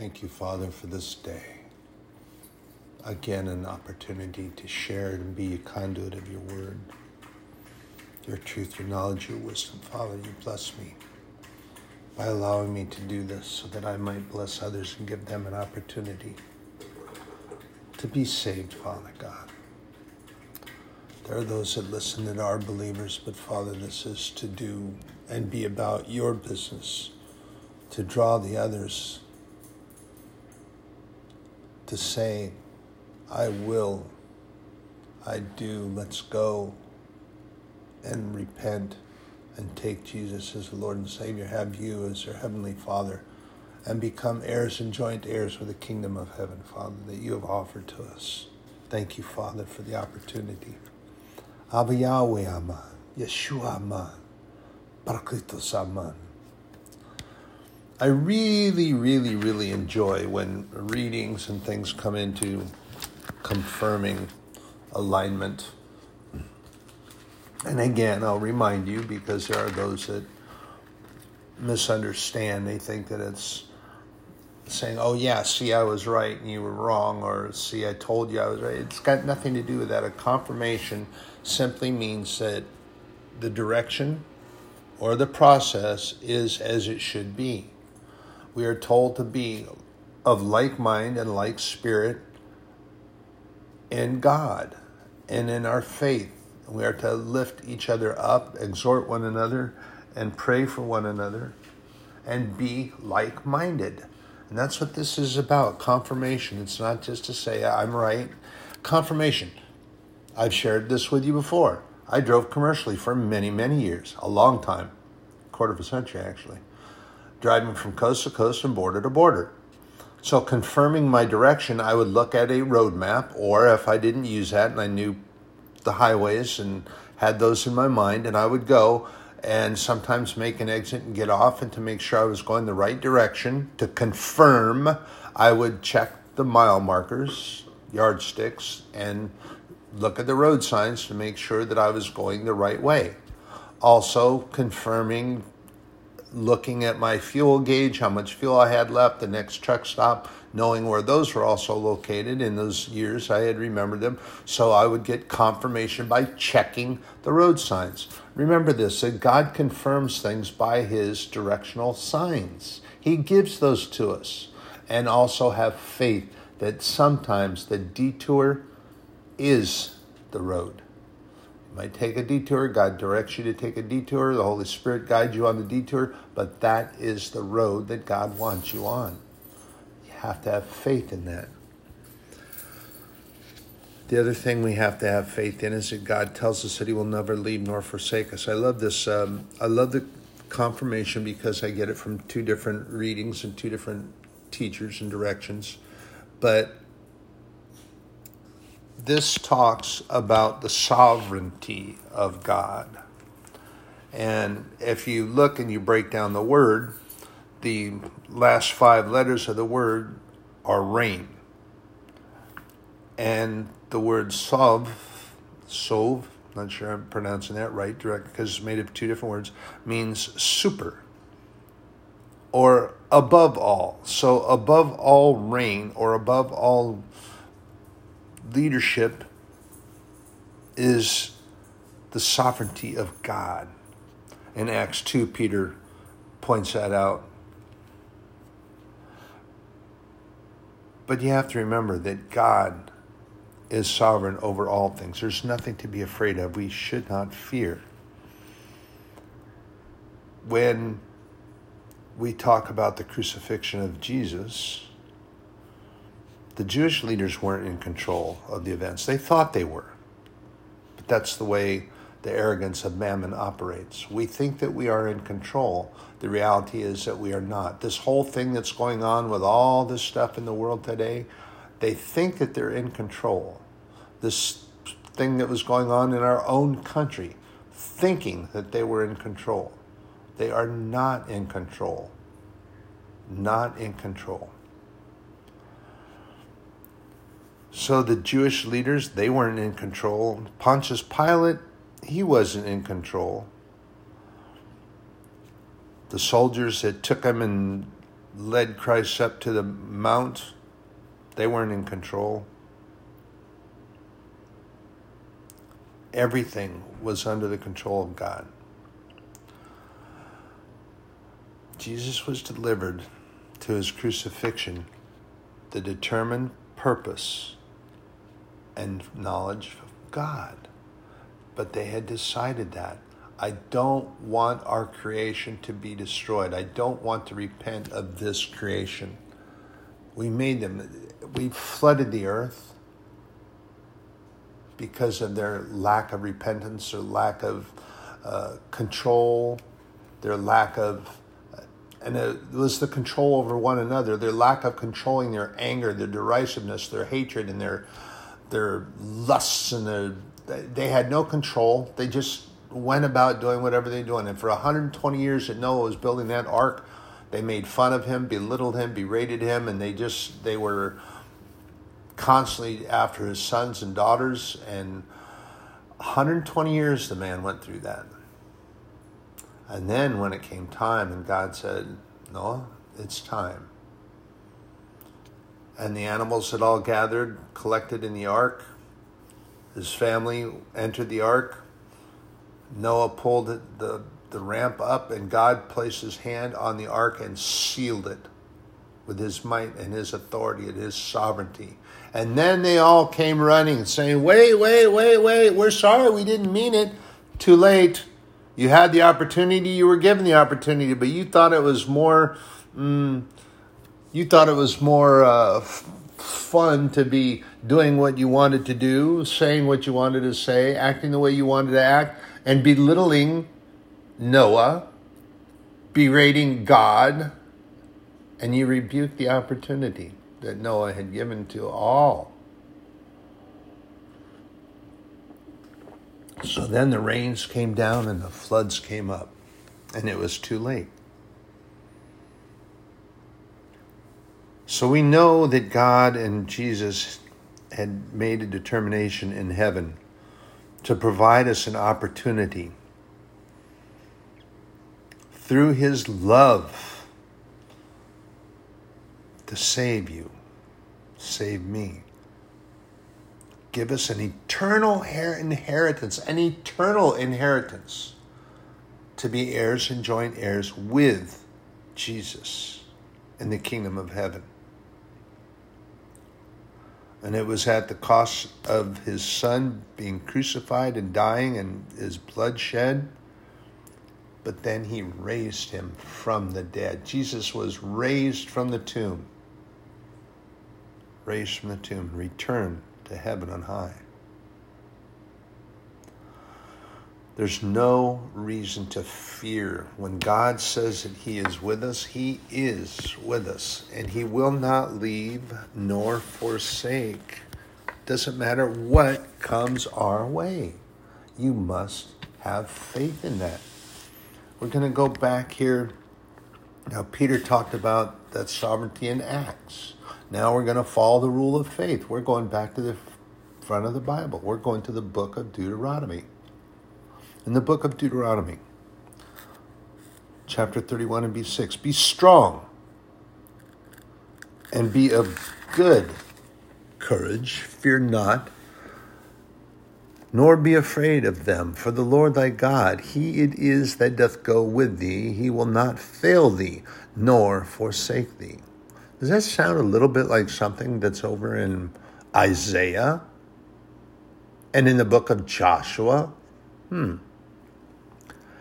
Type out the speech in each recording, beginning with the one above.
Thank you, Father, for this day. Again, an opportunity to share and be a conduit of your word, your truth, your knowledge, your wisdom. Father, you bless me by allowing me to do this so that I might bless others and give them an opportunity to be saved, Father God. There are those that listen that are believers, but Father, this is to do and be about your business, to draw the others to say, I will, I do, let's go and repent and take Jesus as the Lord and Savior, have you as your Heavenly Father, and become heirs and joint heirs with the kingdom of heaven, Father, that you have offered to us. Thank you, Father, for the opportunity. Abba Yahweh Aman, Yeshua Aman, Parakletos Aman. I really, really, really enjoy when readings and things come into confirming alignment. And again, I'll remind you because there are those that misunderstand. They think that it's saying, oh, yeah, see, I was right and you were wrong, or see, I told you I was right. It's got nothing to do with that. A confirmation simply means that the direction or the process is as it should be we are told to be of like mind and like spirit in God and in our faith. We are to lift each other up, exhort one another, and pray for one another, and be like minded. And that's what this is about confirmation. It's not just to say, I'm right. Confirmation. I've shared this with you before. I drove commercially for many, many years, a long time, quarter of a century actually driving from coast to coast and border to border. So, confirming my direction, I would look at a road map, or if I didn't use that and I knew the highways and had those in my mind, and I would go and sometimes make an exit and get off, and to make sure I was going the right direction, to confirm, I would check the mile markers, yardsticks, and look at the road signs to make sure that I was going the right way. Also, confirming looking at my fuel gauge, how much fuel I had left, the next truck stop, knowing where those were also located in those years, I had remembered them. So I would get confirmation by checking the road signs. Remember this that God confirms things by his directional signs, He gives those to us. And also have faith that sometimes the detour is the road. Might take a detour. God directs you to take a detour. The Holy Spirit guides you on the detour, but that is the road that God wants you on. You have to have faith in that. The other thing we have to have faith in is that God tells us that He will never leave nor forsake us. I love this. Um, I love the confirmation because I get it from two different readings and two different teachers and directions. But this talks about the sovereignty of God. And if you look and you break down the word, the last five letters of the word are reign. And the word sov, sov, not sure I'm pronouncing that right, direct because it's made of two different words, means super or above all. So above all reign or above all leadership is the sovereignty of God. In Acts 2, Peter points that out. But you have to remember that God is sovereign over all things. There's nothing to be afraid of. We should not fear. When we talk about the crucifixion of Jesus, the Jewish leaders weren't in control of the events. They thought they were. But that's the way the arrogance of mammon operates. We think that we are in control. The reality is that we are not. This whole thing that's going on with all this stuff in the world today, they think that they're in control. This thing that was going on in our own country, thinking that they were in control. They are not in control. Not in control. So the Jewish leaders, they weren't in control. Pontius Pilate, he wasn't in control. The soldiers that took him and led Christ up to the mount, they weren't in control. Everything was under the control of God. Jesus was delivered to his crucifixion, the determined purpose and knowledge of God. But they had decided that. I don't want our creation to be destroyed. I don't want to repent of this creation. We made them, we flooded the earth because of their lack of repentance, their lack of uh, control, their lack of and it was the control over one another, their lack of controlling their anger, their derisiveness, their hatred, and their their lusts, and their they had no control. They just went about doing whatever they doing. And for 120 years that Noah was building that ark, they made fun of him, belittled him, berated him, and they just they were constantly after his sons and daughters. And 120 years the man went through that. And then when it came time, and God said, Noah, it's time. And the animals had all gathered, collected in the ark. His family entered the ark. Noah pulled the, the ramp up, and God placed his hand on the ark and sealed it with his might and his authority and his sovereignty. And then they all came running, saying, Wait, wait, wait, wait, we're sorry, we didn't mean it. Too late. You had the opportunity, you were given the opportunity, but you thought it was more, mm, you thought it was more uh, fun to be doing what you wanted to do, saying what you wanted to say, acting the way you wanted to act, and belittling Noah, berating God, and you rebuked the opportunity that Noah had given to all So then the rains came down and the floods came up, and it was too late. So we know that God and Jesus had made a determination in heaven to provide us an opportunity through his love to save you, save me give us an eternal inheritance, an eternal inheritance to be heirs and joint heirs with Jesus in the kingdom of heaven. And it was at the cost of his son being crucified and dying and his blood shed. But then he raised him from the dead. Jesus was raised from the tomb. Raised from the tomb, returned to heaven on high. There's no reason to fear. When God says that He is with us, He is with us, and He will not leave nor forsake. Doesn't matter what comes our way. You must have faith in that. We're going to go back here. Now, Peter talked about that sovereignty in Acts. Now we're going to follow the rule of faith. We're going back to the front of the Bible. We're going to the book of Deuteronomy. In the book of Deuteronomy, chapter 31 and b6, be strong and be of good courage, fear not, nor be afraid of them. For the Lord thy God, he it is that doth go with thee. He will not fail thee, nor forsake thee. Does that sound a little bit like something that's over in Isaiah and in the book of Joshua? Hmm.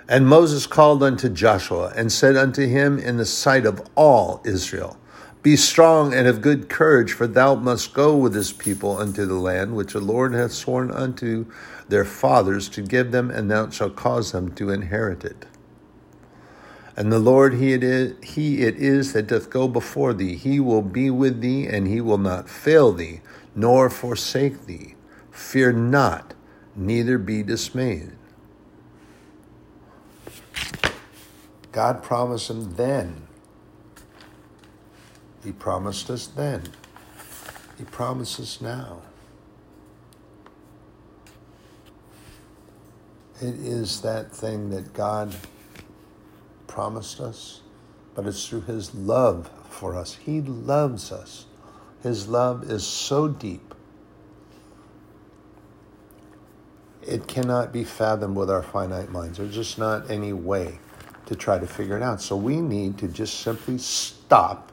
And Moses called unto Joshua and said unto him in the sight of all Israel, Be strong and of good courage, for thou must go with this people unto the land which the Lord hath sworn unto their fathers to give them, and thou shalt cause them to inherit it. And the Lord, he it, is, he it is that doth go before thee. He will be with thee, and he will not fail thee, nor forsake thee. Fear not, neither be dismayed. God promised him then. He promised us then. He promises now. It is that thing that God promised us, but it's through His love for us. He loves us. His love is so deep. It cannot be fathomed with our finite minds. There's just not any way to try to figure it out. So we need to just simply stop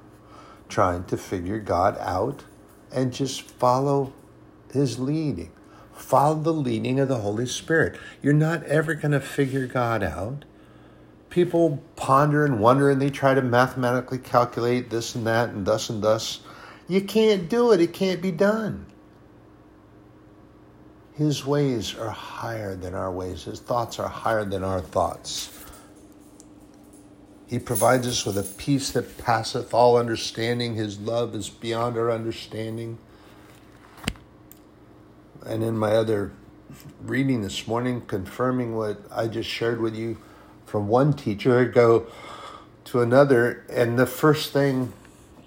trying to figure God out and just follow his leading. Follow the leading of the Holy Spirit. You're not ever going to figure God out. People ponder and wonder and they try to mathematically calculate this and that and thus and thus. You can't do it, it can't be done. His ways are higher than our ways, His thoughts are higher than our thoughts. He provides us with a peace that passeth all understanding. His love is beyond our understanding. And in my other reading this morning, confirming what I just shared with you from one teacher, I go to another, and the first thing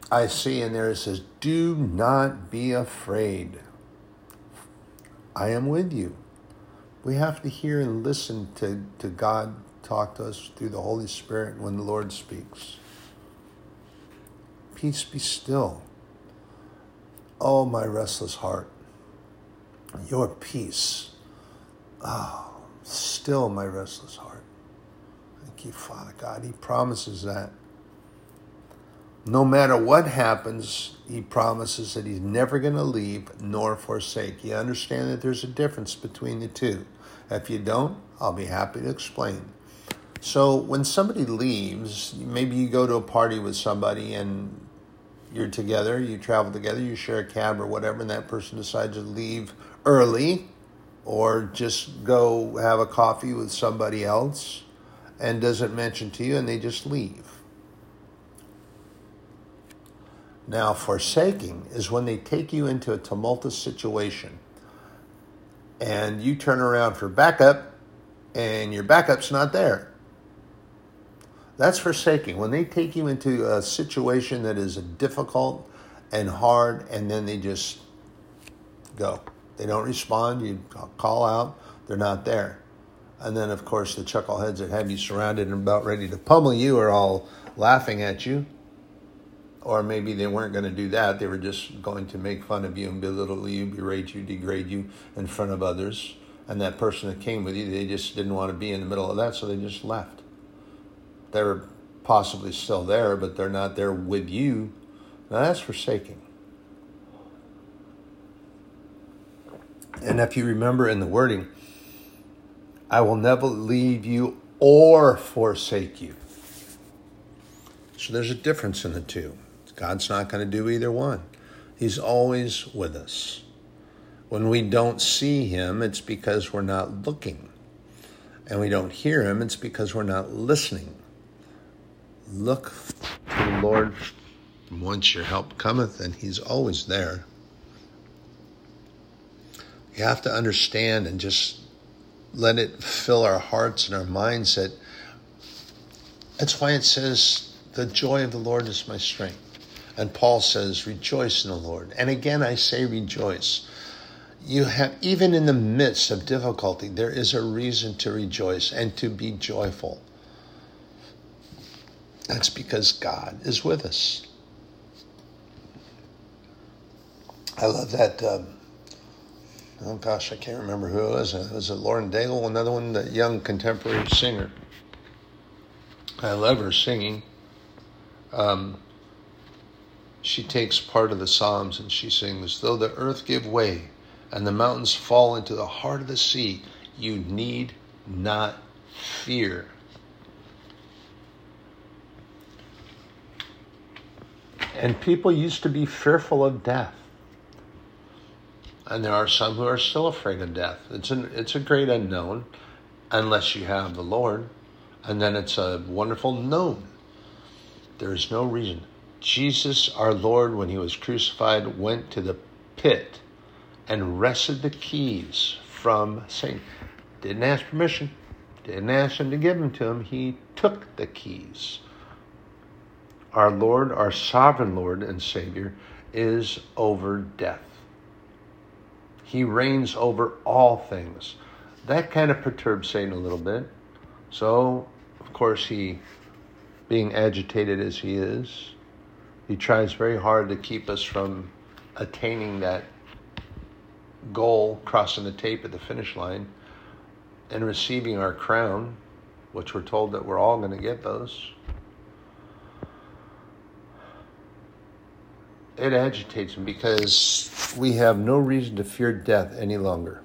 I see in there says, Do not be afraid. I am with you. We have to hear and listen to, to God talk to us through the Holy Spirit when the Lord speaks. Peace be still. Oh, my restless heart, your peace. Oh, still my restless heart. Thank you, Father God. He promises that. No matter what happens, he promises that he's never going to leave nor forsake. You understand that there's a difference between the two. If you don't, I'll be happy to explain. So when somebody leaves, maybe you go to a party with somebody and you're together, you travel together, you share a cab or whatever, and that person decides to leave early or just go have a coffee with somebody else and doesn't mention to you and they just leave. Now, forsaking is when they take you into a tumultuous situation and you turn around for backup and your backup's not there. That's forsaking. When they take you into a situation that is difficult and hard, and then they just go. They don't respond. You call out, they're not there. And then, of course, the chuckleheads that have you surrounded and about ready to pummel you are all laughing at you. Or maybe they weren't going to do that. They were just going to make fun of you and belittle you, berate you, degrade you in front of others. And that person that came with you, they just didn't want to be in the middle of that, so they just left they're possibly still there, but they're not there with you. Now that's forsaking. And if you remember in the wording, I will never leave you or forsake you. So there's a difference in the two. God's not going to do either one. He's always with us. When we don't see him, it's because we're not looking. And we don't hear him, it's because we're not listening look to the Lord once your help cometh, and He's always there. You have to understand and just let it fill our hearts and our minds that that's why it says, The joy of the Lord is my strength. And Paul says, Rejoice in the Lord. And again, I say rejoice. You have, even in the midst of difficulty, there is a reason to rejoice and to be joyful. That's because God is with us. I love that. Um, oh gosh, I can't remember who it was. It Was it Lauren Daigle? Another one, the young contemporary singer. I love her singing. Um, she takes part of the Psalms and she sings, Though the earth give way and the mountains fall into the heart of the sea, you need not fear. And people used to be fearful of death. And there are some who are still afraid of death. It's, an, it's a great unknown unless you have the Lord. And then it's a wonderful known. There is no reason. Jesus, our Lord, when he was crucified, went to the pit and wrested the keys from Satan. Didn't ask permission, didn't ask him to give them to him. He took the keys our Lord, our sovereign Lord and Savior, is over death. He reigns over all things. That kind of perturbs Satan a little bit. So, of course, he, being agitated as he is, He tries very hard to keep us from attaining that goal, crossing the tape at the finish line, and receiving our crown, which we're told that we're all going to get those. It agitates him because we have no reason to fear death any longer.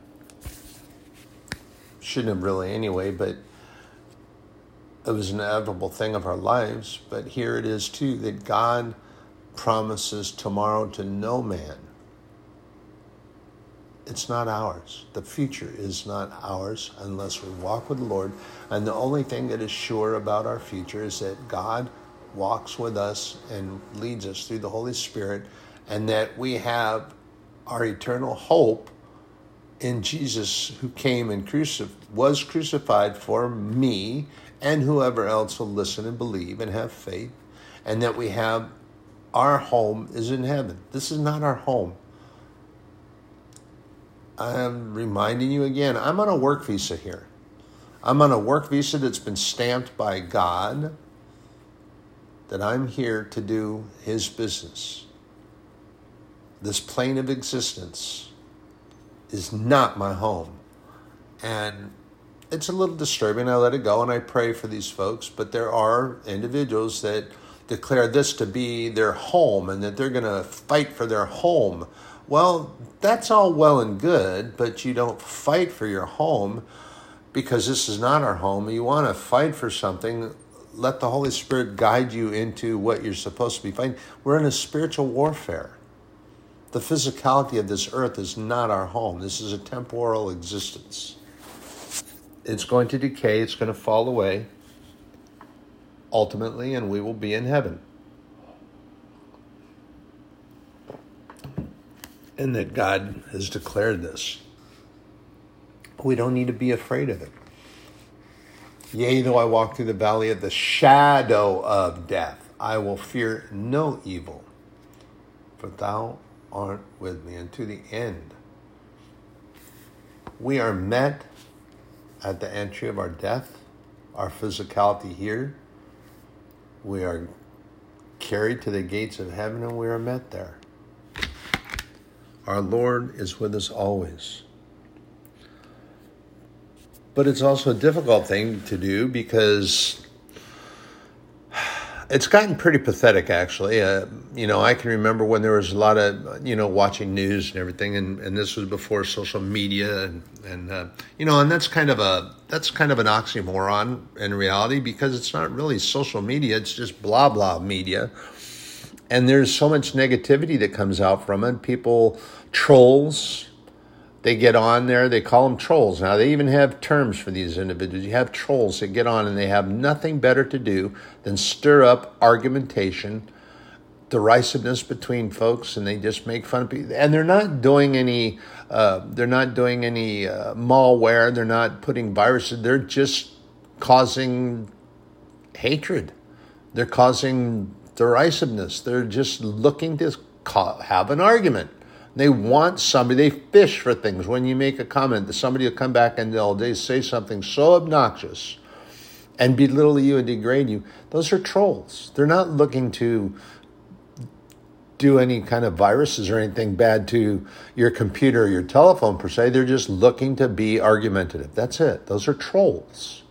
Shouldn't have really anyway, but it was an inevitable thing of our lives. But here it is too that God promises tomorrow to no man. It's not ours. The future is not ours unless we walk with the Lord. And the only thing that is sure about our future is that God walks with us and leads us through the Holy Spirit, and that we have our eternal hope in Jesus who came and crucif- was crucified for me and whoever else will listen and believe and have faith, and that we have our home is in heaven. This is not our home. I'm reminding you again, I'm on a work visa here. I'm on a work visa that's been stamped by God that I'm here to do His business. This plane of existence is not my home. And it's a little disturbing. I let it go and I pray for these folks, but there are individuals that declare this to be their home and that they're going to fight for their home. Well, that's all well and good, but you don't fight for your home because this is not our home. You want to fight for something, let the Holy Spirit guide you into what you're supposed to be fighting. We're in a spiritual warfare. The physicality of this earth is not our home. This is a temporal existence. It's going to decay, it's going to fall away ultimately, and we will be in heaven. And that God has declared this. We don't need to be afraid of it. Yea, though I walk through the valley of the shadow of death, I will fear no evil, for thou art with me. And to the end, we are met at the entry of our death, our physicality here, we are carried to the gates of heaven and we are met there. Our Lord is with us always. But it's also a difficult thing to do because it's gotten pretty pathetic, actually. Uh, you know, I can remember when there was a lot of, you know, watching news and everything, and, and this was before social media, and, and uh, you know, and that's kind of a that's kind of an oxymoron in reality because it's not really social media; it's just blah blah media, and there's so much negativity that comes out from it. People trolls, they get on there, they call them trolls. Now, they even have terms for these individuals. You have trolls that get on and they have nothing better to do than stir up argumentation, derisiveness between folks, and they just make fun of people. And they're not doing any, uh, they're not doing any uh, malware, they're not putting viruses, they're just causing hatred. They're causing derisiveness. They're just looking to have an argument. They want somebody, they fish for things. When you make a comment, somebody will come back and they'll they say something so obnoxious and belittle you and degrade you. Those are trolls. They're not looking to do any kind of viruses or anything bad to your computer or your telephone per se. They're just looking to be argumentative. That's it. Those are trolls.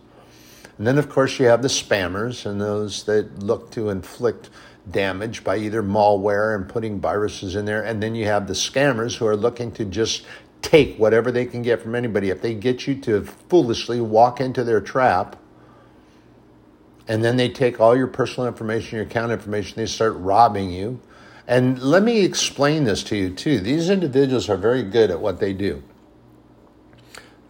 And then, of course, you have the spammers and those that look to inflict damage by either malware and putting viruses in there. And then you have the scammers who are looking to just take whatever they can get from anybody. If they get you to foolishly walk into their trap, and then they take all your personal information, your account information, they start robbing you. And let me explain this to you too. These individuals are very good at what they do.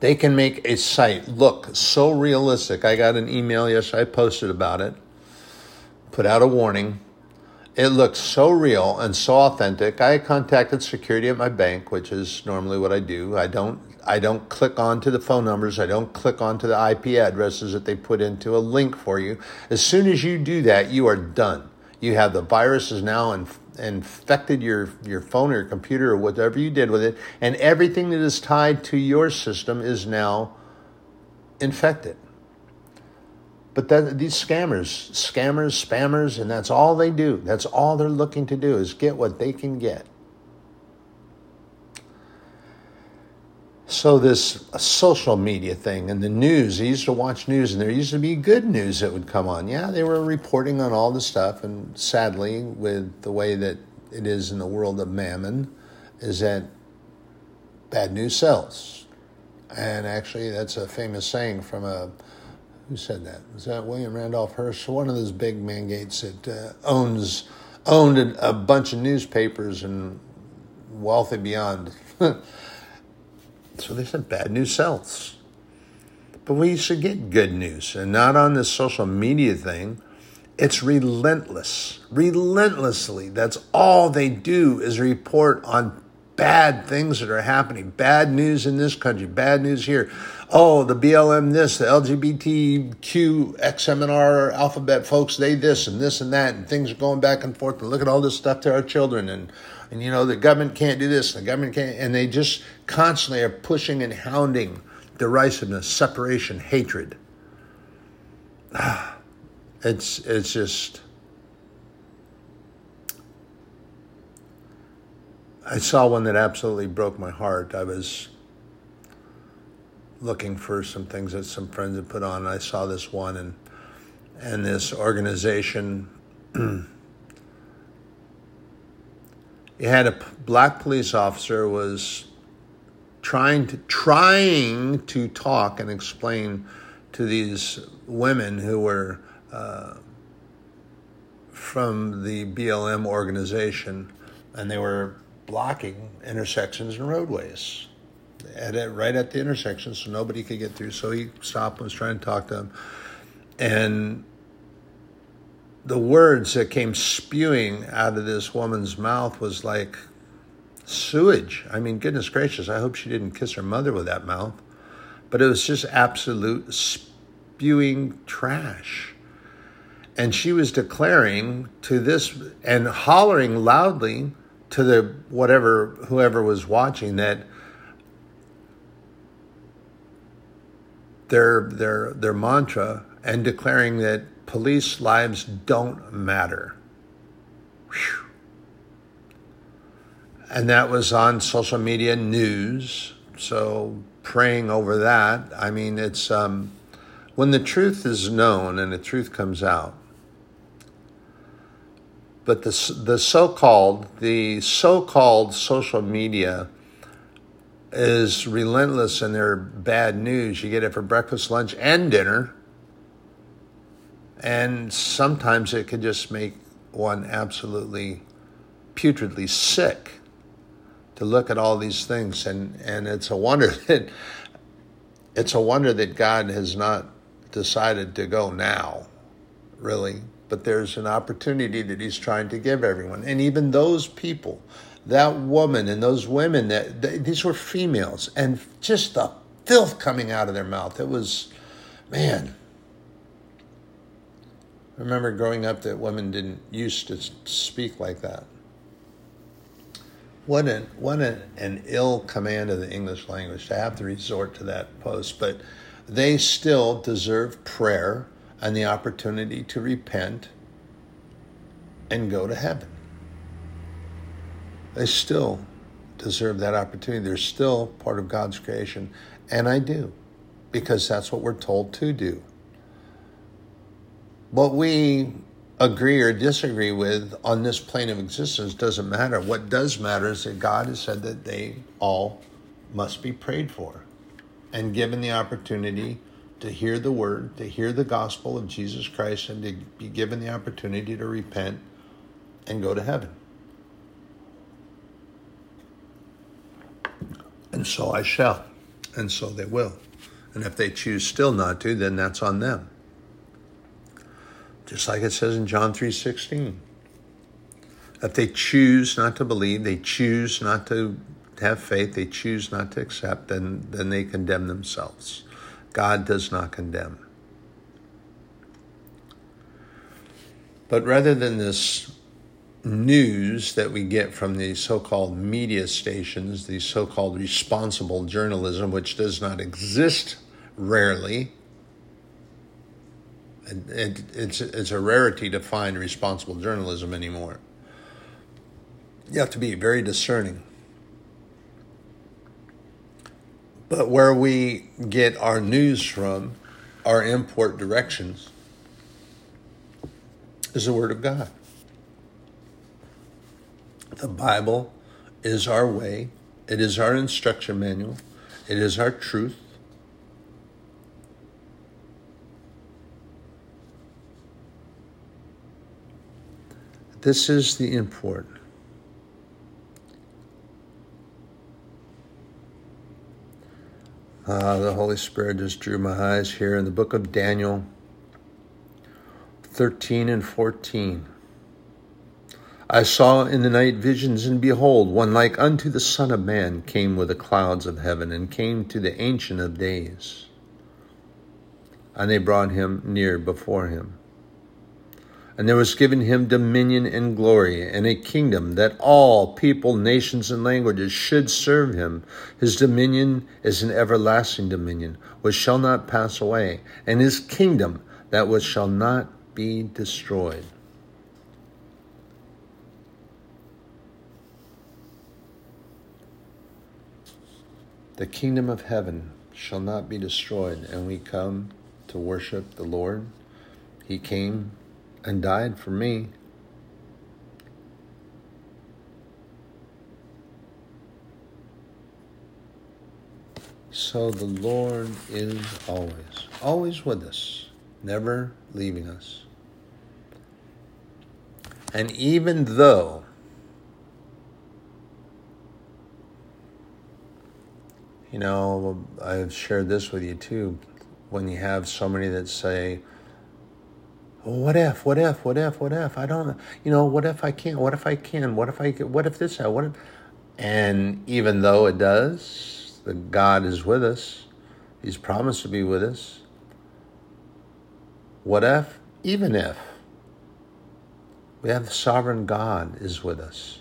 They can make a site look so realistic. I got an email yesterday, I posted about it, put out a warning it looked so real and so authentic. I contacted security at my bank, which is normally what I do. I don't I don't click onto the phone numbers. I don't click onto the IP addresses that they put into a link for you. As soon as you do that, you are done. You have the virus is now inf- infected your, your phone or your computer or whatever you did with it, and everything that is tied to your system is now infected. But that, these scammers, scammers, spammers, and that's all they do. That's all they're looking to do is get what they can get. So this social media thing and the news, I used to watch news and there used to be good news that would come on. Yeah, they were reporting on all the stuff and sadly with the way that it is in the world of mammon is that bad news sells. And actually that's a famous saying from a who said that? Was that William Randolph Hearst? One of those big mangates that uh, owns owned a, bunch of newspapers and wealthy beyond. So they said bad news sells. But we should get good news and not on this social media thing. It's relentless. Relentlessly. That's all they do is report on bad things that are happening. Bad news in this country, bad news here. Oh, the BLM this, the LGBTQ, XMNR, alphabet folks, they this and this and that, and things are going back and forth. And look at all this stuff to our children and and you know the government can't do this, the government can't, and they just constantly are pushing and hounding derisiveness, separation, hatred. It's it's just. I saw one that absolutely broke my heart. I was looking for some things that some friends had put on. And I saw this one, and and this organization it had a black police officer was trying to trying to talk and explain to these women who were uh, from the BLM organization, and they were blocking intersections and roadways at it, right at the intersection, so nobody could get through. So he stopped and was trying to talk to them, and the words that came spewing out of this woman's mouth was like sewage. I mean, goodness gracious, I hope she didn't kiss her mother with that mouth. But it was just absolute spewing trash. And she was declaring to this and hollering loudly to the whatever whoever was watching that their their their mantra and declaring that police lives don't matter. Whew. And that was on social media news. So praying over that. I mean, it's um, when the truth is known and the truth comes out. But the the so-called the so-called social media is relentless in their bad news. You get it for breakfast, lunch, and dinner. And sometimes it can just make one absolutely putridly sick to look at all these things and, and it's a wonder that it's a wonder that God has not decided to go now, really. But there's an opportunity that he's trying to give everyone. And even those people, that woman and those women that they, these were females and just the filth coming out of their mouth. It was man, I remember growing up that women didn't used to speak like that. What an what an, an ill command of the English language to have to resort to that post, but they still deserve prayer and the opportunity to repent and go to heaven. They still deserve that opportunity. They're still part of God's creation, and I do, because that's what we're told to do. What we agree or disagree with on this plane of existence doesn't matter. What does matter is that God has said that they all must be prayed for and given the opportunity to hear the word, to hear the gospel of Jesus Christ, and to be given the opportunity to repent and go to heaven. And so I shall, and so they will. And if they choose still not to, then that's on them. Just like it says in John 3:16. If they choose not to believe, they choose not to have faith, they choose not to accept, then, then they condemn themselves. God does not condemn. But rather than this news that we get from the so called media stations, the so called responsible journalism, which does not exist rarely, It, it, it's, it's a rarity to find responsible journalism anymore. You have to be very discerning. But where we get our news from, our import directions, is the Word of God. The Bible is our way, it is our instruction manual, it is our truth. This is the import. Uh, the Holy Spirit just drew my eyes here in the book of Daniel 13 and 14. I saw in the night visions, and behold, one like unto the Son of Man came with the clouds of heaven, and came to the Ancient of Days. And they brought him near before him. And there was given him dominion and glory, and a kingdom that all people, nations, and languages should serve him. His dominion is an everlasting dominion, which shall not pass away, and his kingdom that which shall not be destroyed. The kingdom of heaven shall not be destroyed, and we come to worship the Lord. He came and died for me. So the Lord is always, always with us, never leaving us. And even though you know, I've shared this with you too, when you have somebody that say, well, what if, what if, what if, what if? I don't, you know, what if I can't? What if I can? What if I, what if this, what if, and even though it does, the God is with us. He's promised to be with us. What if, even if, we have the sovereign God is with us.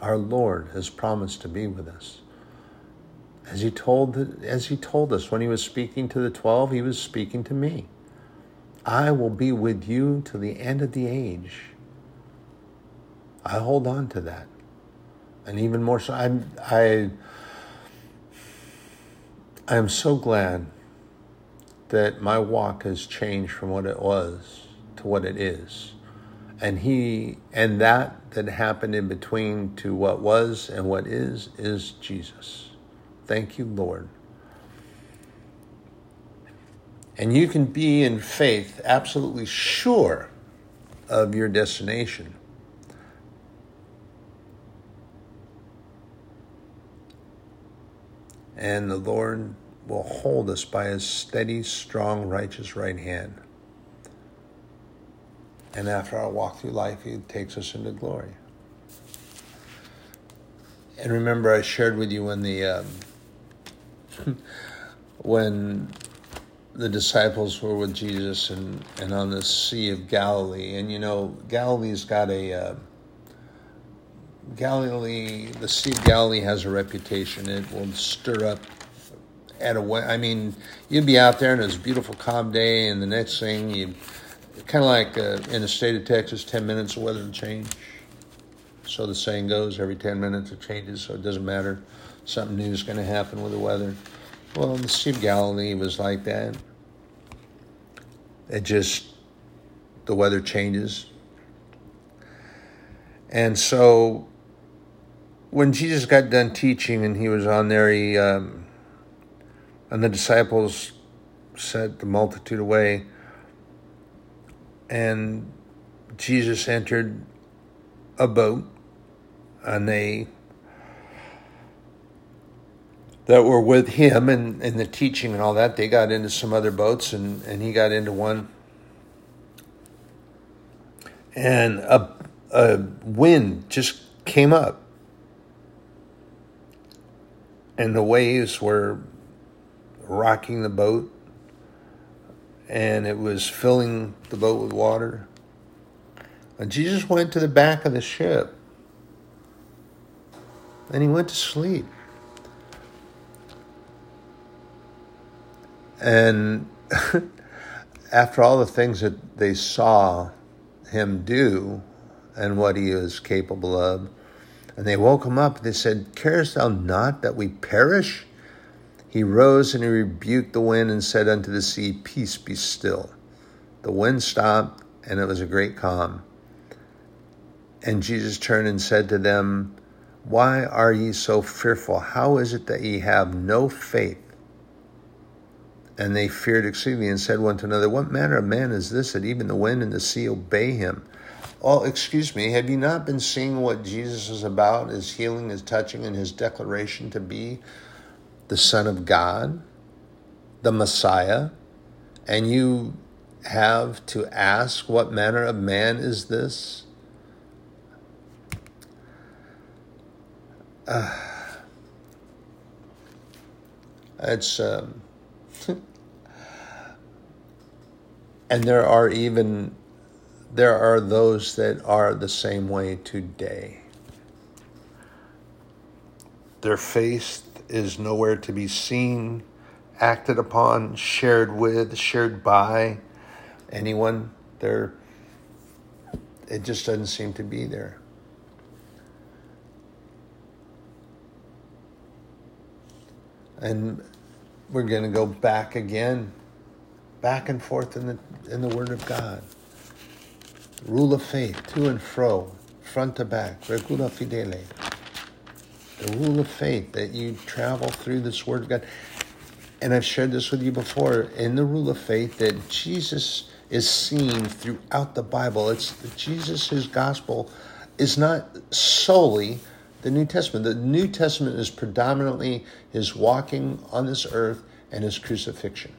Our Lord has promised to be with us. As he told, as he told us when he was speaking to the 12, he was speaking to me. I will be with you to the end of the age. I hold on to that. And even more so, I'm, I, I am so glad that my walk has changed from what it was to what it is. And he, and that that happened in between to what was and what is, is Jesus. Thank you, Lord. And you can be in faith absolutely sure of your destination. And the Lord will hold us by his steady, strong, righteous right hand. And after our walk through life, he takes us into glory. And remember, I shared with you when the um, when the disciples were with Jesus and, and on the Sea of Galilee. And you know, Galilee's got a. Uh, Galilee, the Sea of Galilee has a reputation. It will stir up at a I mean, you'd be out there and it's a beautiful calm day, and the next thing you, kind of like uh, in the state of Texas, ten minutes of weather change. So the saying goes, every ten minutes it changes. So it doesn't matter. Something new is going to happen with the weather. Well, the Sea of Galilee was like that. It just, the weather changes. And so when Jesus got done teaching and he was on there, he, um, and the disciples sent the multitude away, and Jesus entered a boat, and they that were with him and, and the teaching and all that, they got into some other boats and, and he got into one. And a, a wind just came up. And the waves were rocking the boat. And it was filling the boat with water. And Jesus went to the back of the ship. And he went to sleep. And after all the things that they saw him do and what he was capable of, and they woke him up, they said, Carest thou not that we perish? He rose and he rebuked the wind and said unto the sea, Peace, be still. The wind stopped, and it was a great calm. And Jesus turned and said to them, Why are ye so fearful? How is it that ye have no faith? And they feared exceedingly and said one to another, What manner of man is this that even the wind and the sea obey him? Oh, excuse me, have you not been seeing what Jesus is about, his healing, his touching, and his declaration to be the Son of God, the Messiah? And you have to ask, What manner of man is this? Uh, it's. Um, and there are even there are those that are the same way today. Their faith is nowhere to be seen, acted upon, shared with, shared by anyone. There, it just doesn't seem to be there. And we're going to go back again, back and forth in the in the Word of God rule of faith, to and fro, front to back, regula fidele. The rule of faith that you travel through this Word of God. And I've shared this with you before in the rule of faith that Jesus is seen throughout the Bible. It's Jesus, his gospel, is not solely the New Testament. The New Testament is predominantly his walking on this earth and his crucifixion.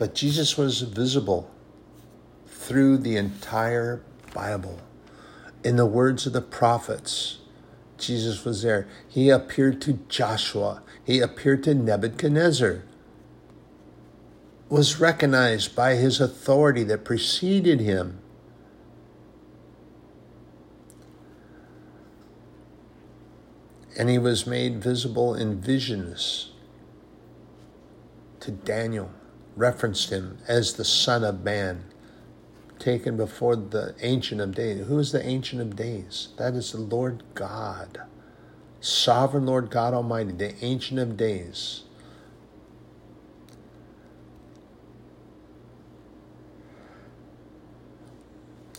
But Jesus was visible through the entire Bible. In the words of the prophets, Jesus was there. He appeared to Joshua, he appeared to Nebuchadnezzar, was recognized by his authority that preceded him. And he was made visible in visions to Daniel, referenced him as the Son of Man taken before the Ancient of Days. Who is the Ancient of Days? That is the Lord God, Sovereign Lord God Almighty, the Ancient of Days.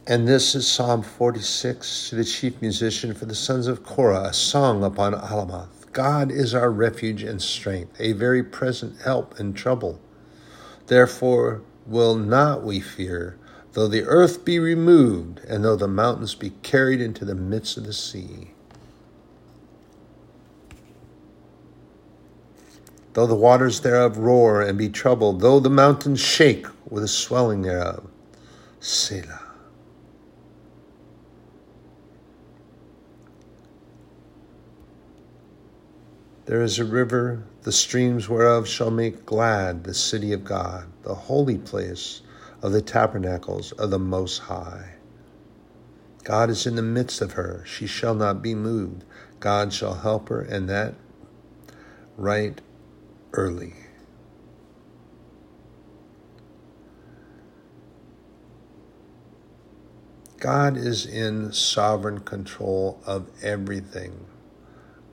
And this is Psalm 46 to the chief musician for the sons of Korah, a song upon Alamoth. God is our refuge and strength, a very present help in trouble. Therefore will not we fear though the earth be removed, and though the mountains be carried into the midst of the sea. Though the waters thereof roar and be troubled, though the mountains shake with the swelling thereof. Selah. There is a river, the streams whereof shall make glad the city of God, the holy place of the tabernacles of the Most High. God is in the midst of her. She shall not be moved. God shall help her, and that right early. God is in sovereign control of everything.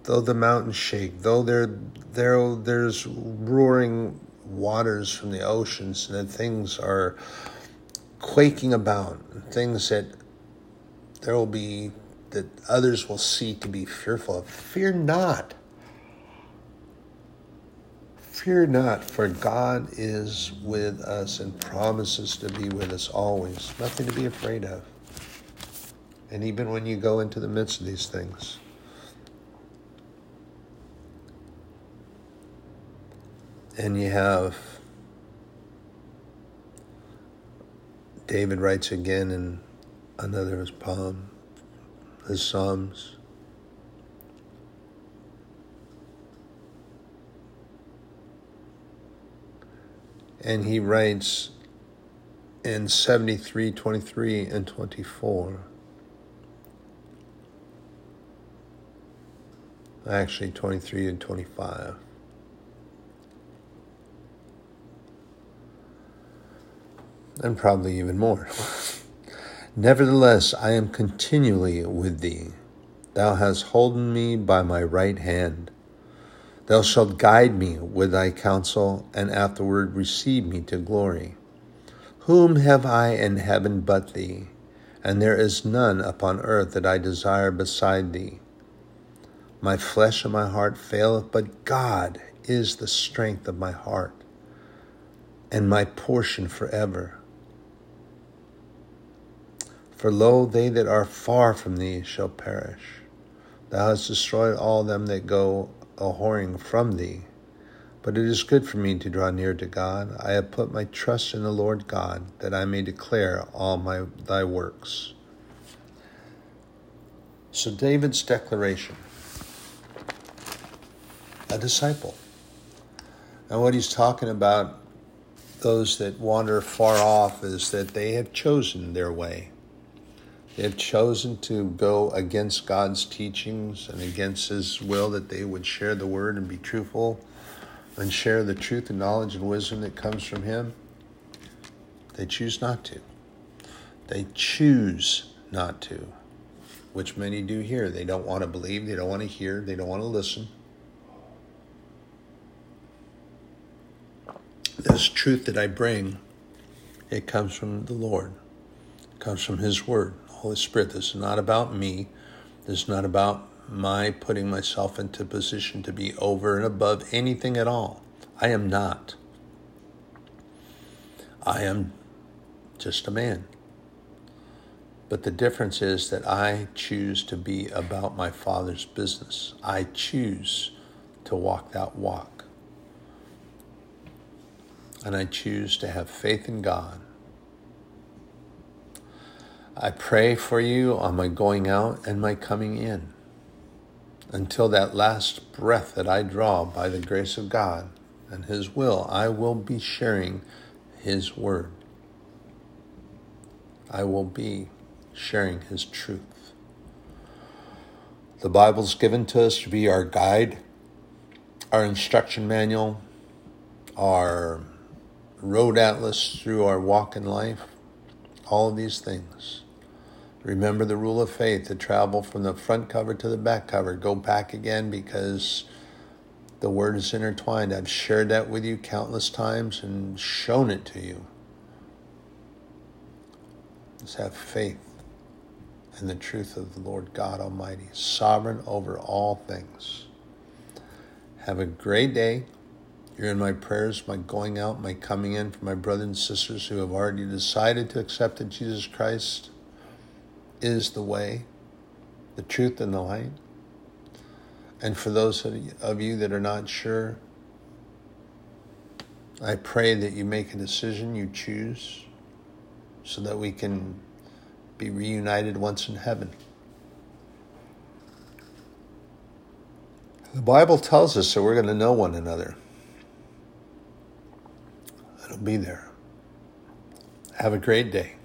Though the mountains shake, though there, there, there's roaring waters from the oceans and that things are quaking about, things that there will be that others will see to be fearful of. Fear not. Fear not, for God is with us and promises to be with us always. Nothing to be afraid of. And even when you go into the midst of these things, And you have David writes again in another of his poem, his Psalms. And he writes in 73, 23, and 24. Actually, 23 and 25. And probably even more. Nevertheless, I am continually with thee. Thou hast holden me by my right hand. Thou shalt guide me with thy counsel, and afterward receive me to glory. Whom have I in heaven but thee? And there is none upon earth that I desire beside thee. My flesh and my heart faileth, but God is the strength of my heart and my portion forever. For lo, they that are far from thee shall perish. Thou hast destroyed all them that go a whoring from thee. But it is good for me to draw near to God. I have put my trust in the Lord God, that I may declare all my thy works. So David's declaration. A disciple. And what he's talking about, those that wander far off, is that they have chosen their way. They have chosen to go against God's teachings and against His will that they would share the word and be truthful and share the truth and knowledge and wisdom that comes from Him. They choose not to. They choose not to, which many do here. They don't want to believe, they don't want to hear, they don't want to listen. This truth that I bring, it comes from the Lord, it comes from His Word. Holy Spirit. This is not about me. This is not about my putting myself into position to be over and above anything at all. I am not. I am just a man. But the difference is that I choose to be about my Father's business. I choose to walk that walk. And I choose to have faith in God I pray for you on my going out and my coming in until that last breath that I draw by the grace of God and His will, I will be sharing His word. I will be sharing His truth. The Bible's given to us to be our guide, our instruction manual, our road atlas through our walk in life, all of these things. Remember the rule of faith to travel from the front cover to the back cover. Go back again because the word is intertwined. I've shared that with you countless times and shown it to you. Let's have faith in the truth of the Lord God Almighty, sovereign over all things. Have a great day. You're in my prayers, my going out, my coming in for my brothers and sisters who have already decided to accept Jesus Christ is the way, the truth, and the light. And for those of you that are not sure, I pray that you make a decision, you choose, so that we can be reunited once in heaven. The Bible tells us that we're going to know one another. It'll be there. Have a great day.